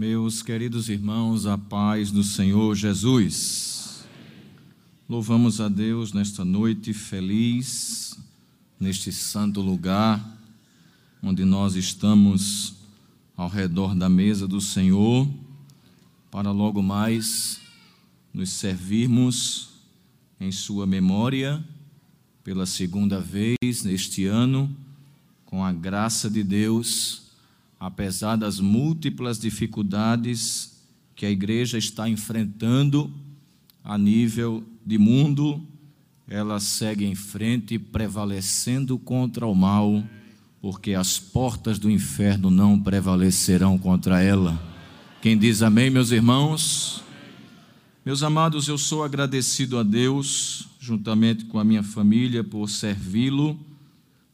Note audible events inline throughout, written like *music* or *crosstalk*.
Meus queridos irmãos, a paz do Senhor Jesus. Louvamos a Deus nesta noite feliz, neste santo lugar, onde nós estamos ao redor da mesa do Senhor, para logo mais nos servirmos em Sua memória, pela segunda vez neste ano, com a graça de Deus apesar das múltiplas dificuldades que a igreja está enfrentando a nível de mundo, ela segue em frente, prevalecendo contra o mal, porque as portas do inferno não prevalecerão contra ela. Quem diz amém, meus irmãos? Meus amados, eu sou agradecido a Deus, juntamente com a minha família, por servi-lo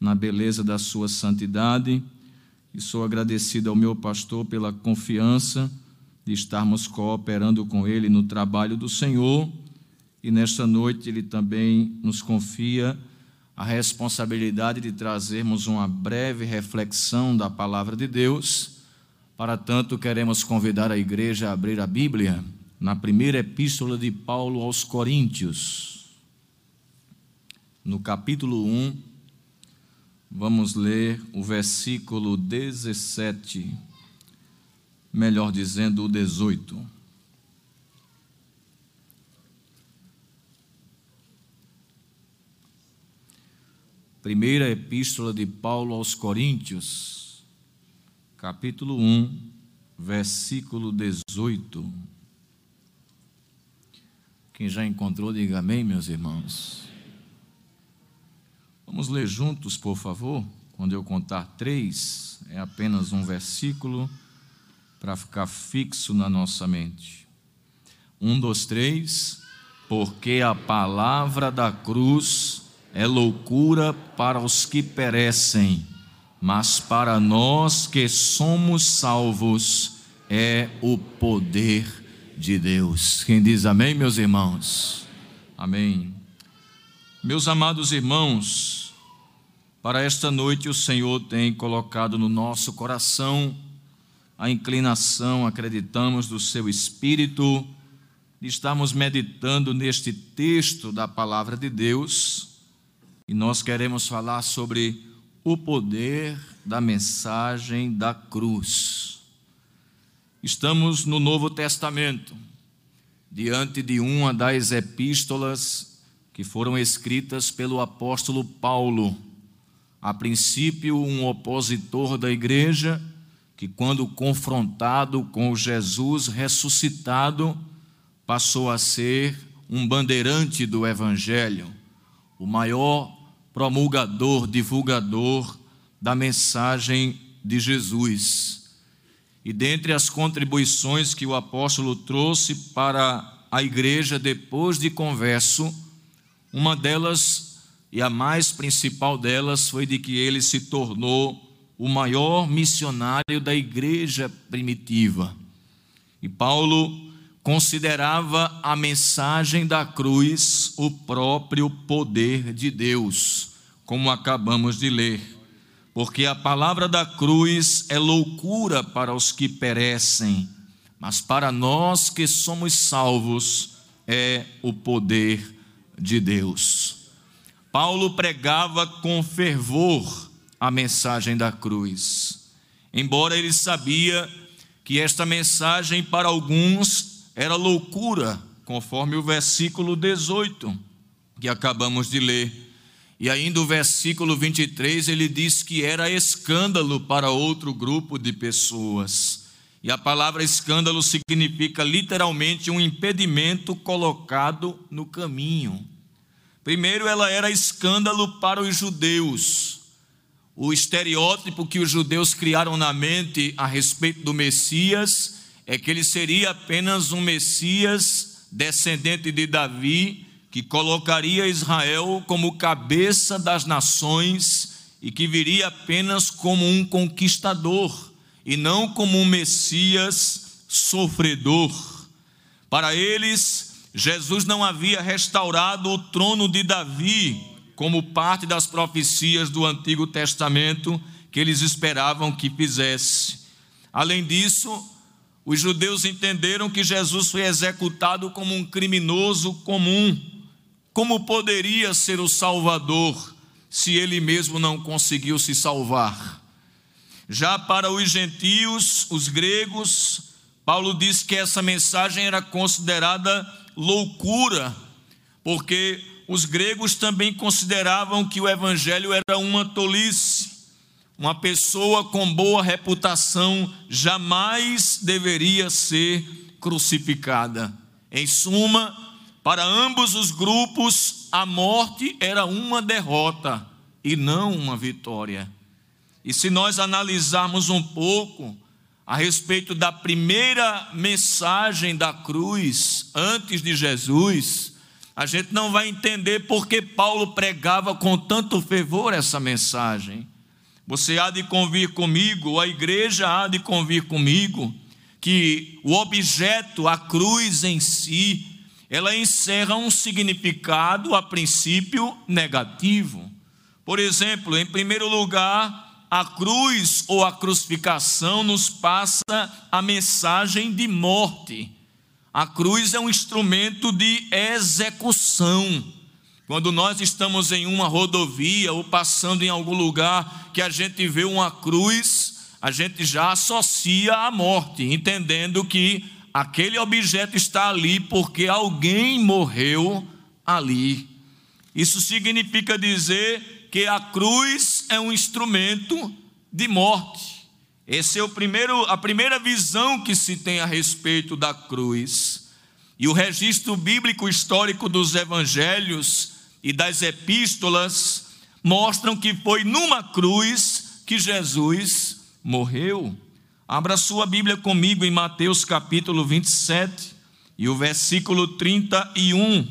na beleza da sua santidade e sou agradecido ao meu pastor pela confiança de estarmos cooperando com ele no trabalho do Senhor. E nesta noite ele também nos confia a responsabilidade de trazermos uma breve reflexão da palavra de Deus. Para tanto, queremos convidar a igreja a abrir a Bíblia na primeira epístola de Paulo aos Coríntios, no capítulo 1 Vamos ler o versículo 17, melhor dizendo, o 18. Primeira Epístola de Paulo aos Coríntios, capítulo 1, versículo 18. Quem já encontrou, diga amém, meus irmãos. Vamos ler juntos, por favor? Quando eu contar três, é apenas um versículo para ficar fixo na nossa mente. Um, dois, três. Porque a palavra da cruz é loucura para os que perecem, mas para nós que somos salvos é o poder de Deus. Quem diz amém, meus irmãos? Amém. Meus amados irmãos, para esta noite o Senhor tem colocado no nosso coração a inclinação, acreditamos, do seu espírito, de estarmos meditando neste texto da palavra de Deus, e nós queremos falar sobre o poder da mensagem da cruz. Estamos no Novo Testamento, diante de uma das epístolas que foram escritas pelo apóstolo Paulo, a princípio um opositor da igreja, que quando confrontado com Jesus ressuscitado, passou a ser um bandeirante do evangelho, o maior promulgador, divulgador da mensagem de Jesus. E dentre as contribuições que o apóstolo trouxe para a igreja depois de converso, uma delas, e a mais principal delas, foi de que ele se tornou o maior missionário da igreja primitiva. E Paulo considerava a mensagem da cruz o próprio poder de Deus, como acabamos de ler. Porque a palavra da cruz é loucura para os que perecem, mas para nós que somos salvos é o poder de Deus. Paulo pregava com fervor a mensagem da cruz, embora ele sabia que esta mensagem para alguns era loucura, conforme o versículo 18 que acabamos de ler. E ainda o versículo 23 ele diz que era escândalo para outro grupo de pessoas. E a palavra escândalo significa literalmente um impedimento colocado no caminho. Primeiro, ela era escândalo para os judeus. O estereótipo que os judeus criaram na mente a respeito do Messias é que ele seria apenas um Messias descendente de Davi, que colocaria Israel como cabeça das nações e que viria apenas como um conquistador e não como um Messias sofredor. Para eles, Jesus não havia restaurado o trono de Davi, como parte das profecias do Antigo Testamento que eles esperavam que fizesse. Além disso, os judeus entenderam que Jesus foi executado como um criminoso comum. Como poderia ser o Salvador se ele mesmo não conseguiu se salvar? Já para os gentios, os gregos, Paulo diz que essa mensagem era considerada loucura, porque os gregos também consideravam que o evangelho era uma tolice. Uma pessoa com boa reputação jamais deveria ser crucificada. Em suma, para ambos os grupos, a morte era uma derrota e não uma vitória. E se nós analisarmos um pouco a respeito da primeira mensagem da cruz antes de Jesus, a gente não vai entender porque Paulo pregava com tanto fervor essa mensagem. Você há de convir comigo, a igreja há de convir comigo, que o objeto, a cruz em si, ela encerra um significado, a princípio, negativo. Por exemplo, em primeiro lugar, a cruz ou a crucificação nos passa a mensagem de morte. A cruz é um instrumento de execução. Quando nós estamos em uma rodovia ou passando em algum lugar que a gente vê uma cruz, a gente já associa à morte, entendendo que aquele objeto está ali porque alguém morreu ali. Isso significa dizer que a cruz é um instrumento de morte. Essa é o primeiro, a primeira visão que se tem a respeito da cruz. E o registro bíblico histórico dos evangelhos e das epístolas mostram que foi numa cruz que Jesus morreu. Abra sua Bíblia comigo em Mateus capítulo 27 e o versículo 31,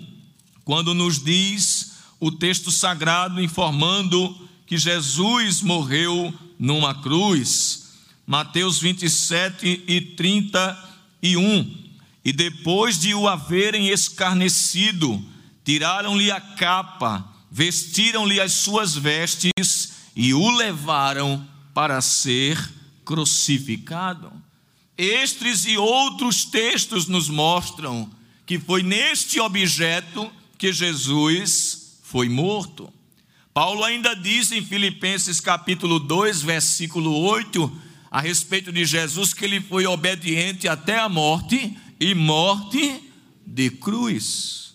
quando nos diz o texto sagrado informando que Jesus morreu numa cruz. Mateus 27 e 31. E depois de o haverem escarnecido, tiraram-lhe a capa, vestiram-lhe as suas vestes e o levaram para ser crucificado. Estes e outros textos nos mostram que foi neste objeto que Jesus foi morto. Paulo ainda diz em Filipenses capítulo 2, versículo 8, a respeito de Jesus, que ele foi obediente até a morte e morte de cruz.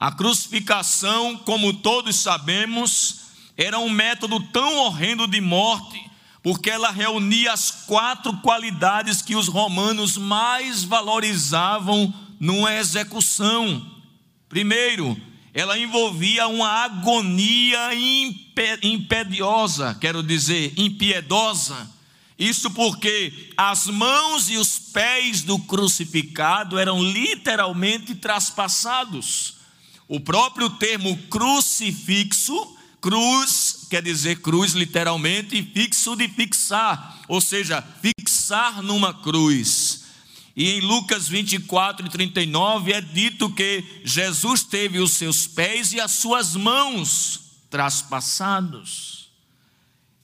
A crucificação, como todos sabemos, era um método tão horrendo de morte, porque ela reunia as quatro qualidades que os romanos mais valorizavam numa execução. Primeiro, ela envolvia uma agonia impediosa, quero dizer, impiedosa. Isso porque as mãos e os pés do crucificado eram literalmente traspassados. O próprio termo crucifixo, cruz quer dizer cruz literalmente, e fixo de fixar, ou seja, fixar numa cruz. E em Lucas 24 e 39 é dito que Jesus teve os seus pés e as suas mãos traspassados.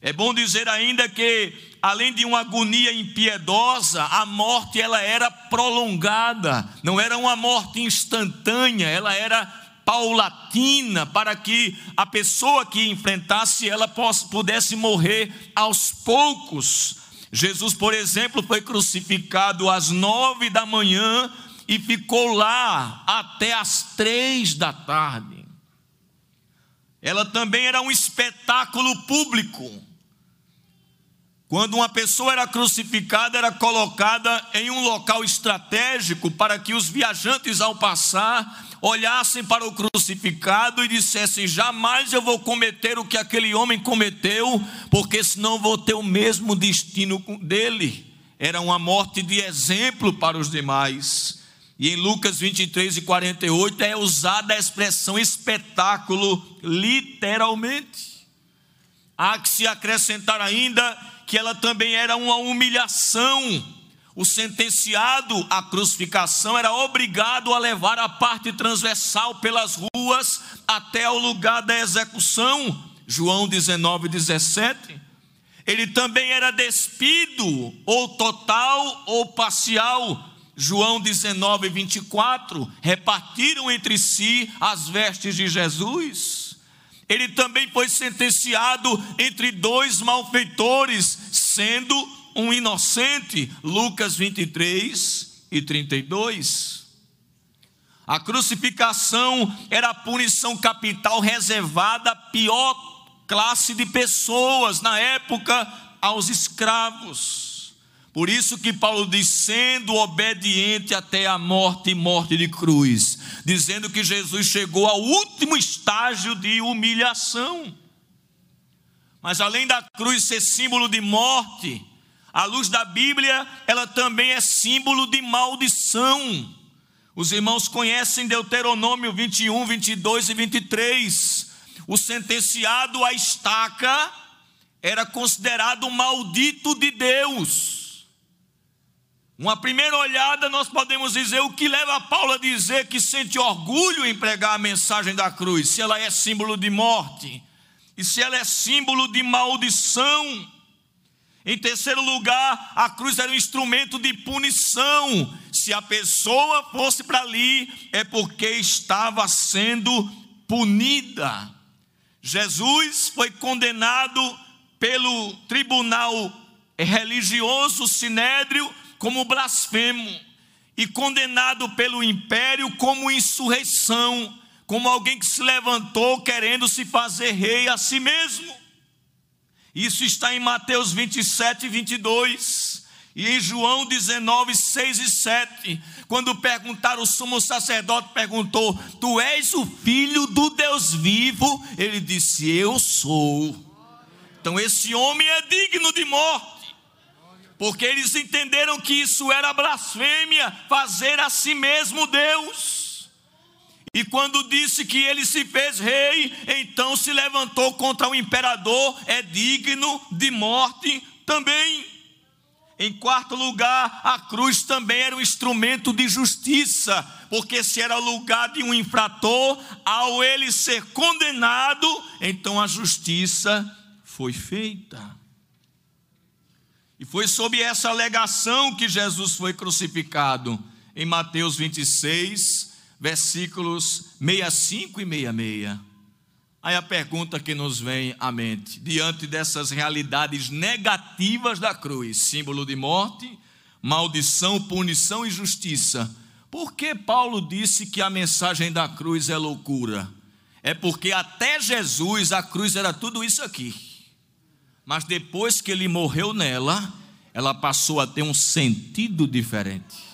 É bom dizer ainda que, além de uma agonia impiedosa, a morte ela era prolongada, não era uma morte instantânea, ela era paulatina para que a pessoa que enfrentasse ela pudesse morrer aos poucos. Jesus, por exemplo, foi crucificado às nove da manhã e ficou lá até às três da tarde. Ela também era um espetáculo público. Quando uma pessoa era crucificada, era colocada em um local estratégico para que os viajantes, ao passar, olhassem para o crucificado e dissessem: Jamais eu vou cometer o que aquele homem cometeu, porque senão vou ter o mesmo destino dele. Era uma morte de exemplo para os demais. E em Lucas 23 e 48 é usada a expressão espetáculo, literalmente. Há que se acrescentar ainda que ela também era uma humilhação o sentenciado à crucificação era obrigado a levar a parte transversal pelas ruas até o lugar da execução. João 19, 17. Ele também era despido, ou total ou parcial. João 19, 24. Repartiram entre si as vestes de Jesus. Ele também foi sentenciado entre dois malfeitores, sendo um inocente. Lucas 23 e 32. A crucificação era a punição capital reservada à pior classe de pessoas na época aos escravos. Por isso que Paulo diz: sendo obediente até a morte e morte de cruz, dizendo que Jesus chegou ao último estágio de humilhação. Mas além da cruz ser símbolo de morte, a luz da Bíblia, ela também é símbolo de maldição. Os irmãos conhecem Deuteronômio 21, 22 e 23. O sentenciado à estaca era considerado maldito de Deus. Uma primeira olhada, nós podemos dizer o que leva Paulo a dizer que sente orgulho em pregar a mensagem da cruz, se ela é símbolo de morte e se ela é símbolo de maldição. Em terceiro lugar, a cruz era um instrumento de punição. Se a pessoa fosse para ali, é porque estava sendo punida. Jesus foi condenado pelo tribunal religioso sinédrio como blasfemo e condenado pelo império como insurreição, como alguém que se levantou querendo se fazer rei a si mesmo. Isso está em Mateus 27 e 22. E em João 19, 6 e 7, quando perguntaram, o sumo sacerdote perguntou: Tu és o filho do Deus vivo? Ele disse: Eu sou. Então esse homem é digno de morte, porque eles entenderam que isso era blasfêmia, fazer a si mesmo Deus. E quando disse que ele se fez rei, então se levantou contra o imperador, é digno de morte também. Em quarto lugar, a cruz também era um instrumento de justiça, porque se era lugar de um infrator, ao ele ser condenado, então a justiça foi feita. E foi sob essa alegação que Jesus foi crucificado, em Mateus 26, versículos 65 e 66. Aí a pergunta que nos vem à mente, diante dessas realidades negativas da cruz, símbolo de morte, maldição, punição e justiça, por que Paulo disse que a mensagem da cruz é loucura? É porque até Jesus a cruz era tudo isso aqui. Mas depois que ele morreu nela, ela passou a ter um sentido diferente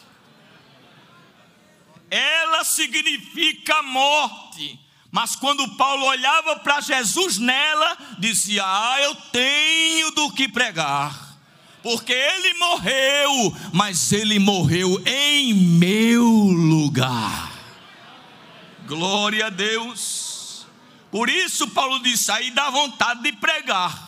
ela significa morte. Mas quando Paulo olhava para Jesus nela, dizia: Ah, eu tenho do que pregar, porque ele morreu, mas ele morreu em meu lugar. Glória a Deus. Por isso, Paulo disse: aí dá vontade de pregar.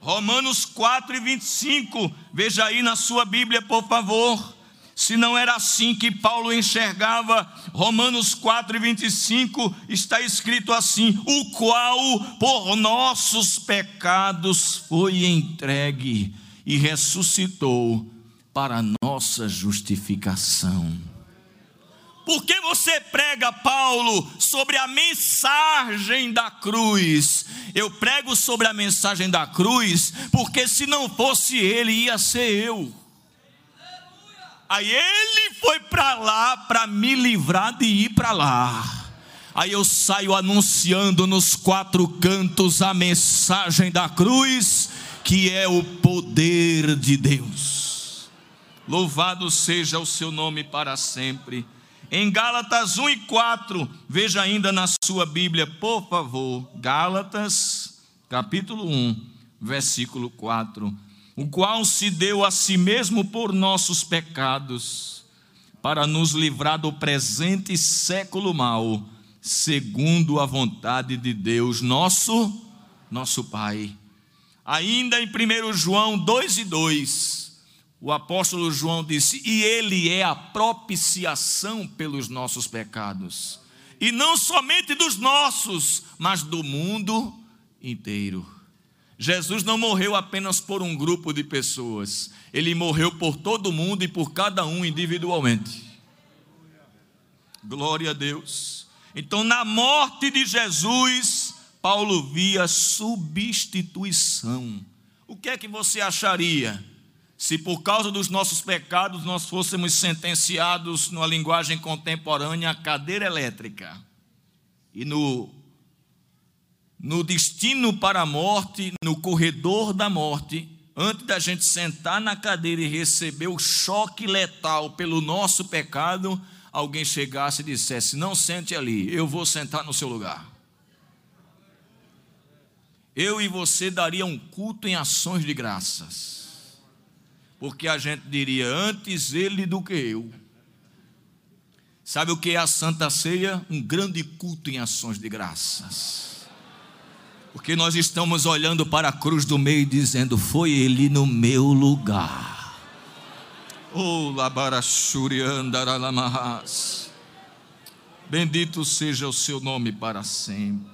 Romanos 4 e 25, veja aí na sua Bíblia, por favor se não era assim que Paulo enxergava, Romanos 4 e 25 está escrito assim: o qual por nossos pecados foi entregue e ressuscitou para nossa justificação. Por que você prega, Paulo, sobre a mensagem da cruz? Eu prego sobre a mensagem da cruz, porque se não fosse ele, ia ser eu. Aí ele foi para lá para me livrar de ir para lá. Aí eu saio anunciando nos quatro cantos a mensagem da cruz, que é o poder de Deus. Louvado seja o seu nome para sempre. Em Gálatas 1 e 4, veja ainda na sua Bíblia, por favor. Gálatas, capítulo 1, versículo 4 o qual se deu a si mesmo por nossos pecados, para nos livrar do presente século mau, segundo a vontade de Deus, nosso, nosso Pai. Ainda em 1 João 2 e 2, o apóstolo João disse: E ele é a propiciação pelos nossos pecados, e não somente dos nossos, mas do mundo inteiro. Jesus não morreu apenas por um grupo de pessoas, ele morreu por todo mundo e por cada um individualmente. Glória a Deus. Então, na morte de Jesus, Paulo via substituição. O que é que você acharia se por causa dos nossos pecados nós fôssemos sentenciados, numa linguagem contemporânea, à cadeira elétrica? E no no destino para a morte, no corredor da morte, antes da gente sentar na cadeira e receber o choque letal pelo nosso pecado, alguém chegasse e dissesse: Não sente ali, eu vou sentar no seu lugar. Eu e você daria um culto em ações de graças, porque a gente diria: Antes ele do que eu. Sabe o que é a Santa Ceia? Um grande culto em ações de graças. Porque nós estamos olhando para a cruz do meio e dizendo: Foi Ele no meu lugar. Oh, labarachuriandaralamarras. Bendito seja o seu nome para sempre.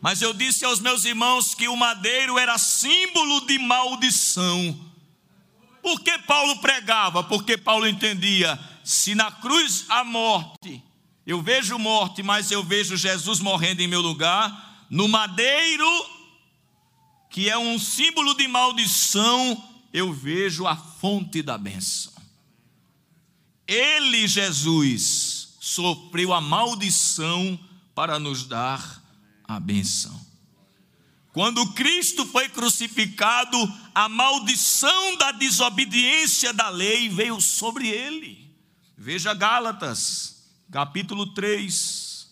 Mas eu disse aos meus irmãos que o madeiro era símbolo de maldição. Por que Paulo pregava? Porque Paulo entendia: se na cruz há morte, eu vejo morte, mas eu vejo Jesus morrendo em meu lugar no madeiro, que é um símbolo de maldição, eu vejo a fonte da bênção. Ele, Jesus, sofreu a maldição para nos dar a bênção. Quando Cristo foi crucificado, a maldição da desobediência da lei veio sobre ele. Veja Gálatas, capítulo 3,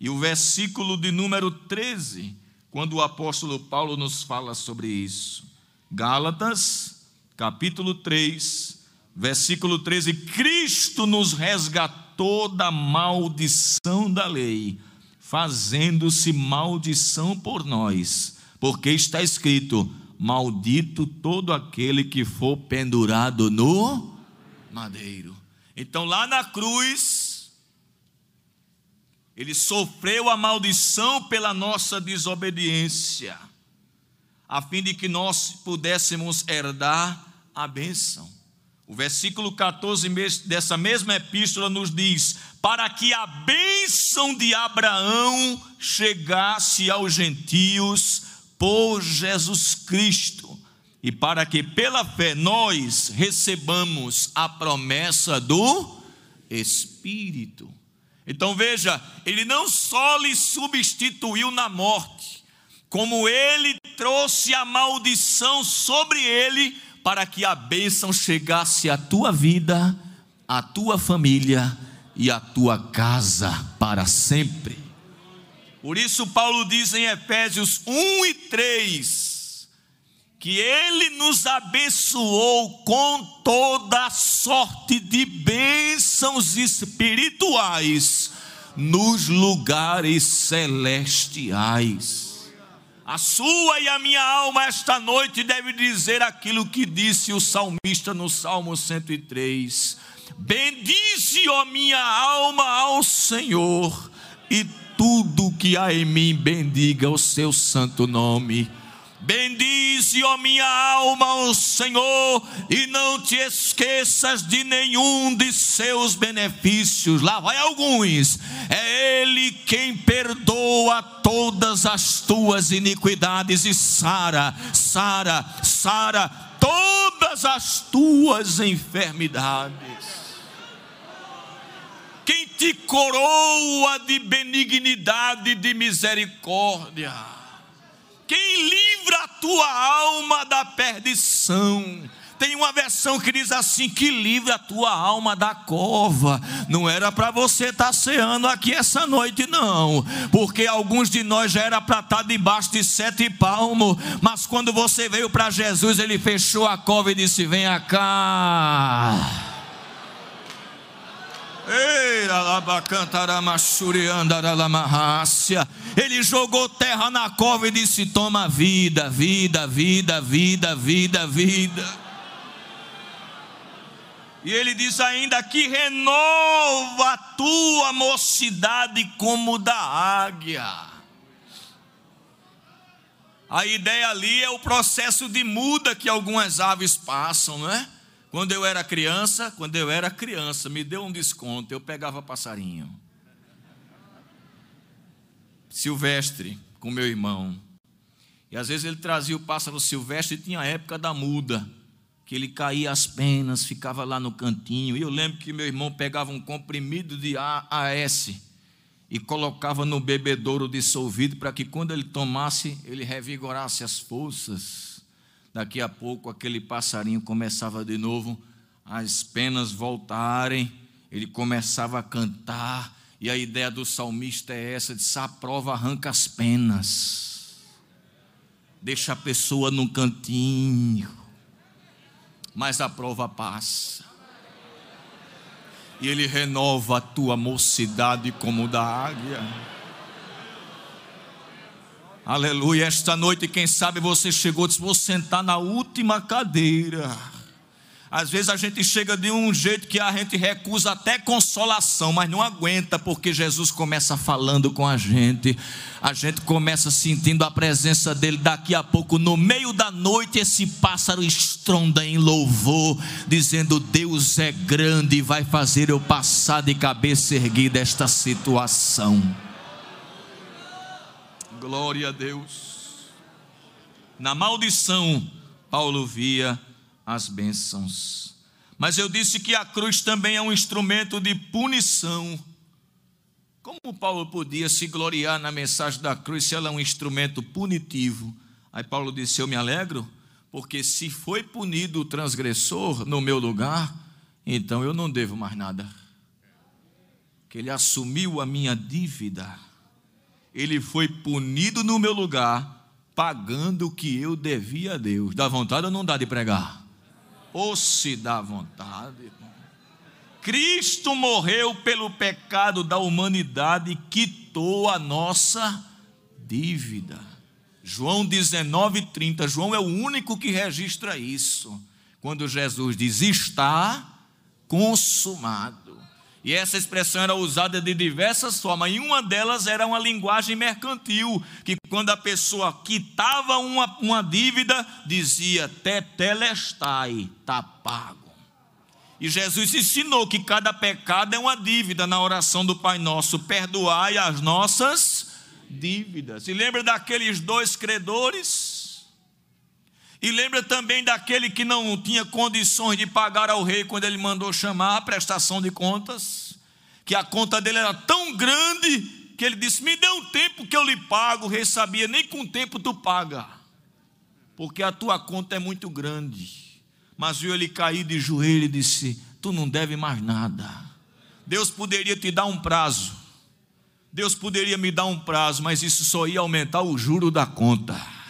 e o versículo de número 13, quando o apóstolo Paulo nos fala sobre isso. Gálatas, capítulo 3, versículo 13: Cristo nos resgatou da maldição da lei, fazendo-se maldição por nós, porque está escrito: Maldito todo aquele que for pendurado no madeiro. Então, lá na cruz, ele sofreu a maldição pela nossa desobediência, a fim de que nós pudéssemos herdar a bênção. O versículo 14 dessa mesma epístola nos diz: Para que a bênção de Abraão chegasse aos gentios por Jesus Cristo, e para que pela fé nós recebamos a promessa do Espírito. Então veja, ele não só lhe substituiu na morte, como ele trouxe a maldição sobre ele, para que a bênção chegasse à tua vida, à tua família e à tua casa para sempre. Por isso, Paulo diz em Efésios 1 e 3: que Ele nos abençoou com toda sorte de bênçãos espirituais nos lugares celestiais. A sua e a minha alma esta noite deve dizer aquilo que disse o salmista no Salmo 103: Bendize, ó minha alma, ao Senhor, e tudo que há em mim bendiga o seu santo nome. Bendize, ó minha alma, o Senhor, e não te esqueças de nenhum de seus benefícios. Lá vai alguns. É Ele quem perdoa todas as tuas iniquidades e sara, sara, sara todas as tuas enfermidades te coroa de benignidade de misericórdia quem livra a tua alma da perdição. Tem uma versão que diz assim: que livra a tua alma da cova. Não era para você estar tá ceando aqui essa noite, não, porque alguns de nós já era para estar tá debaixo de sete palmos, mas quando você veio para Jesus, ele fechou a cova e disse: Venha cá. Ele jogou terra na cova e disse: Toma vida, vida, vida, vida, vida, vida. E ele diz ainda que renova a tua mocidade como da águia. A ideia ali é o processo de muda que algumas aves passam, não é? Quando eu era criança, quando eu era criança, me deu um desconto, eu pegava passarinho. Silvestre, com meu irmão. E às vezes ele trazia o pássaro silvestre e tinha a época da muda, que ele caía as penas, ficava lá no cantinho. E eu lembro que meu irmão pegava um comprimido de AS e colocava no bebedouro dissolvido para que quando ele tomasse, ele revigorasse as forças. Daqui a pouco aquele passarinho começava de novo, as penas voltarem, ele começava a cantar, e a ideia do salmista é essa: de a prova arranca as penas, deixa a pessoa num cantinho, mas a prova passa. E ele renova a tua mocidade como da águia. Aleluia. Esta noite, quem sabe você chegou disse: Vou sentar na última cadeira. Às vezes a gente chega de um jeito que a gente recusa até consolação, mas não aguenta, porque Jesus começa falando com a gente, a gente começa sentindo a presença dele. Daqui a pouco, no meio da noite, esse pássaro estronda em louvor, dizendo: Deus é grande e vai fazer eu passar de cabeça erguida esta situação. Glória a Deus. Na maldição, Paulo via as bênçãos. Mas eu disse que a cruz também é um instrumento de punição. Como Paulo podia se gloriar na mensagem da cruz se ela é um instrumento punitivo? Aí Paulo disse: Eu me alegro, porque se foi punido o transgressor no meu lugar, então eu não devo mais nada. Que ele assumiu a minha dívida ele foi punido no meu lugar, pagando o que eu devia a Deus. Dá vontade ou não dá de pregar? Ou se dá vontade. Cristo morreu pelo pecado da humanidade e quitou a nossa dívida. João 19:30. João é o único que registra isso. Quando Jesus diz: "Está consumado". E essa expressão era usada de diversas formas, e uma delas era uma linguagem mercantil, que quando a pessoa quitava uma, uma dívida, dizia tetelestai, está pago. E Jesus ensinou que cada pecado é uma dívida na oração do Pai Nosso, perdoai as nossas dívidas. E lembra daqueles dois credores? E lembra também daquele que não tinha condições de pagar ao rei quando ele mandou chamar a prestação de contas, que a conta dele era tão grande que ele disse: Me dê um tempo que eu lhe pago. O rei sabia, nem com tempo tu paga, porque a tua conta é muito grande. Mas viu ele cair de joelho e disse: Tu não deve mais nada. Deus poderia te dar um prazo. Deus poderia me dar um prazo, mas isso só ia aumentar o juro da conta.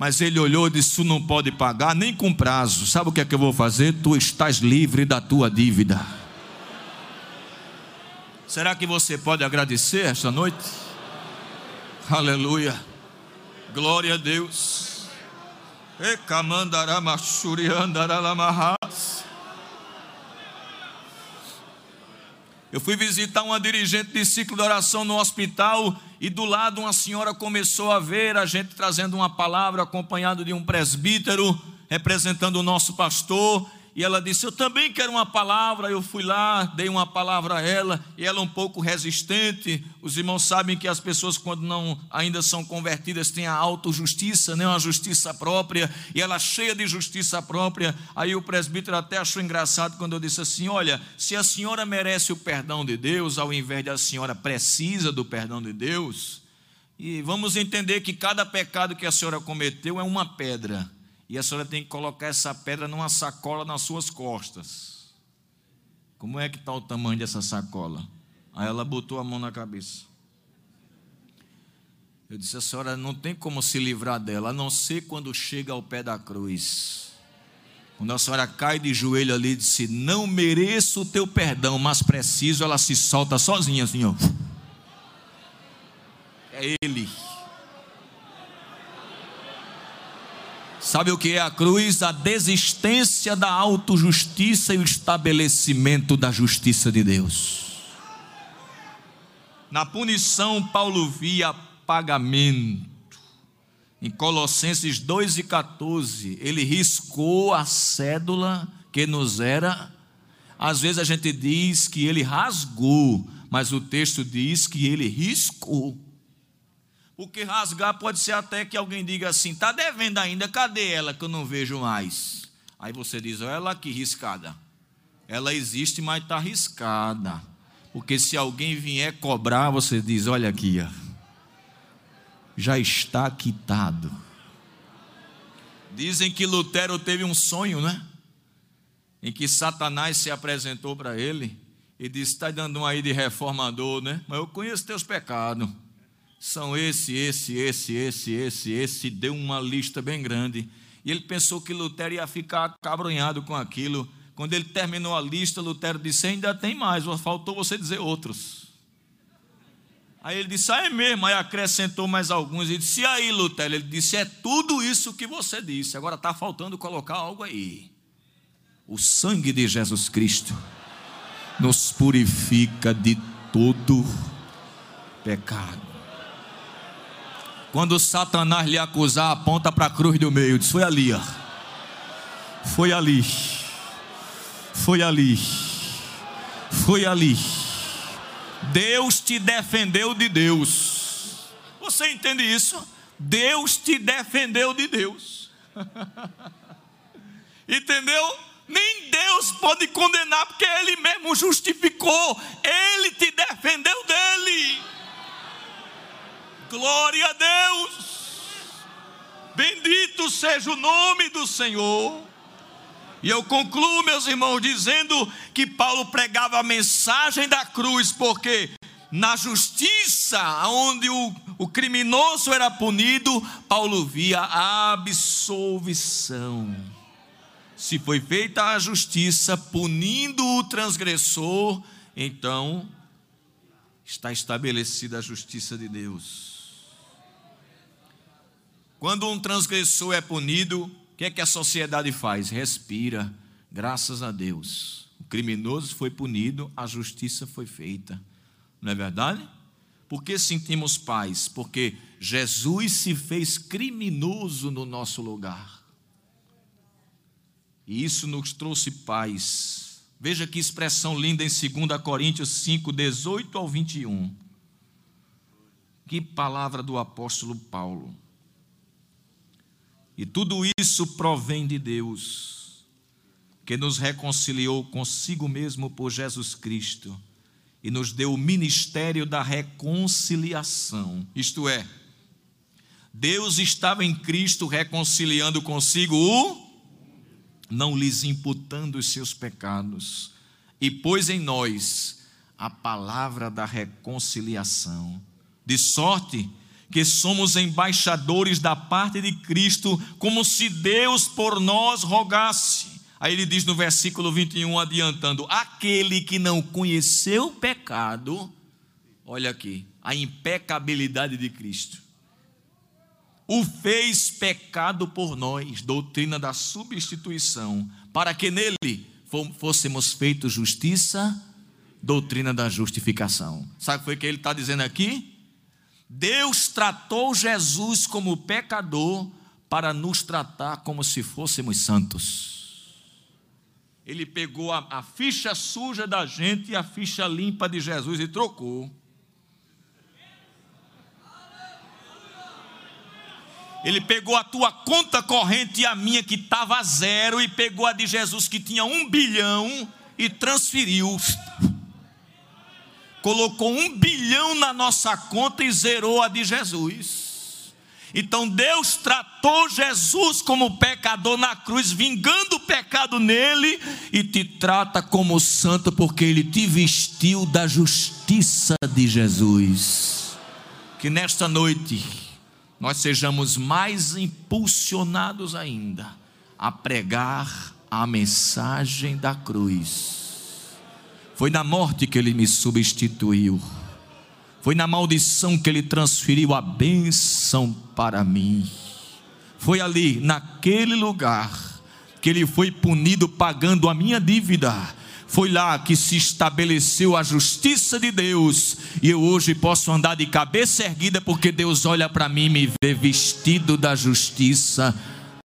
Mas ele olhou e disse: Tu não pode pagar nem com prazo. Sabe o que é que eu vou fazer? Tu estás livre da tua dívida. Será que você pode agradecer esta noite? Aleluia. Glória a Deus. Eu fui visitar uma dirigente de ciclo de oração no hospital e do lado uma senhora começou a ver a gente trazendo uma palavra acompanhado de um presbítero representando o nosso pastor, e ela disse: Eu também quero uma palavra. Eu fui lá, dei uma palavra a ela, e ela um pouco resistente. Os irmãos sabem que as pessoas, quando não ainda são convertidas, têm a autojustiça, né? uma justiça própria, e ela cheia de justiça própria. Aí o presbítero até achou engraçado quando eu disse assim: Olha, se a senhora merece o perdão de Deus, ao invés de a senhora precisa do perdão de Deus, e vamos entender que cada pecado que a senhora cometeu é uma pedra e a senhora tem que colocar essa pedra numa sacola nas suas costas. Como é que está o tamanho dessa sacola? Aí ela botou a mão na cabeça. Eu disse: a senhora não tem como se livrar dela, a não ser quando chega ao pé da cruz. Quando a senhora cai de joelho ali e disse: Não mereço o teu perdão, mas preciso, ela se solta sozinha, ó. É Ele. Sabe o que é a cruz? A desistência da autojustiça e o estabelecimento da justiça de Deus. Na punição, Paulo via pagamento. em Colossenses 2 e 14, ele riscou a cédula que nos era. Às vezes a gente diz que ele rasgou, mas o texto diz que ele riscou. Porque rasgar pode ser até que alguém diga assim: está devendo ainda, cadê ela que eu não vejo mais? Aí você diz: olha ela aqui riscada. Ela existe, mas está riscada. Porque se alguém vier cobrar, você diz: olha aqui, ó. já está quitado. Dizem que Lutero teve um sonho, né? Em que Satanás se apresentou para ele e disse: Está dando um aí de reformador, né? Mas eu conheço teus pecados são esse, esse, esse, esse, esse, esse, deu uma lista bem grande. E ele pensou que Lutero ia ficar cabrunhado com aquilo. Quando ele terminou a lista, Lutero disse: Ainda tem mais, faltou você dizer outros. Aí ele disse: Ah, é mesmo. Aí acrescentou mais alguns. E disse: E aí, Lutero? Ele disse: É tudo isso que você disse. Agora está faltando colocar algo aí. O sangue de Jesus Cristo nos purifica de todo pecado. Quando Satanás lhe acusar, aponta para a cruz do meio. Diz: Foi ali, ó. Foi ali. Foi ali. Foi ali. Deus te defendeu de Deus. Você entende isso? Deus te defendeu de Deus. *laughs* Entendeu? Nem Deus pode condenar, porque Ele mesmo justificou, Ele te defendeu dele. Glória a Deus. Bendito seja o nome do Senhor. E eu concluo, meus irmãos, dizendo que Paulo pregava a mensagem da cruz, porque na justiça, onde o, o criminoso era punido, Paulo via a absolvição. Se foi feita a justiça punindo o transgressor, então está estabelecida a justiça de Deus. Quando um transgressor é punido, o que é que a sociedade faz? Respira, graças a Deus. O criminoso foi punido, a justiça foi feita. Não é verdade? Por que sentimos paz? Porque Jesus se fez criminoso no nosso lugar. E isso nos trouxe paz. Veja que expressão linda em 2 Coríntios 5, 18 ao 21. Que palavra do apóstolo Paulo. E tudo isso provém de Deus, que nos reconciliou consigo mesmo por Jesus Cristo e nos deu o ministério da reconciliação. Isto é, Deus estava em Cristo reconciliando consigo o não lhes imputando os seus pecados, e pôs em nós a palavra da reconciliação, de sorte que somos embaixadores da parte de Cristo, como se Deus por nós rogasse. Aí ele diz no versículo 21, adiantando: aquele que não conheceu o pecado, olha aqui, a impecabilidade de Cristo, o fez pecado por nós, doutrina da substituição, para que nele fôssemos feitos justiça, doutrina da justificação. Sabe o que ele está dizendo aqui? Deus tratou Jesus como pecador para nos tratar como se fôssemos santos. Ele pegou a, a, ficha suja da gente e a ficha limpa de Jesus e trocou. Ele pegou a tua conta corrente e a minha que estava zero, e pegou a de Jesus que tinha um bilhão e transferiu colocou um bilhão na nossa conta e zerou a de Jesus. Então Deus tratou Jesus como pecador na cruz, vingando o pecado nele, e te trata como santo, porque ele te vestiu da justiça de Jesus. Que nesta noite nós sejamos mais impulsionados ainda a pregar a mensagem da cruz foi na morte que ele me substituiu. Foi na maldição que ele transferiu a bênção para mim. Foi ali, naquele lugar, que ele foi punido pagando a minha dívida. Foi lá que se estabeleceu a justiça de Deus, e eu hoje posso andar de cabeça erguida porque Deus olha para mim e me vê vestido da justiça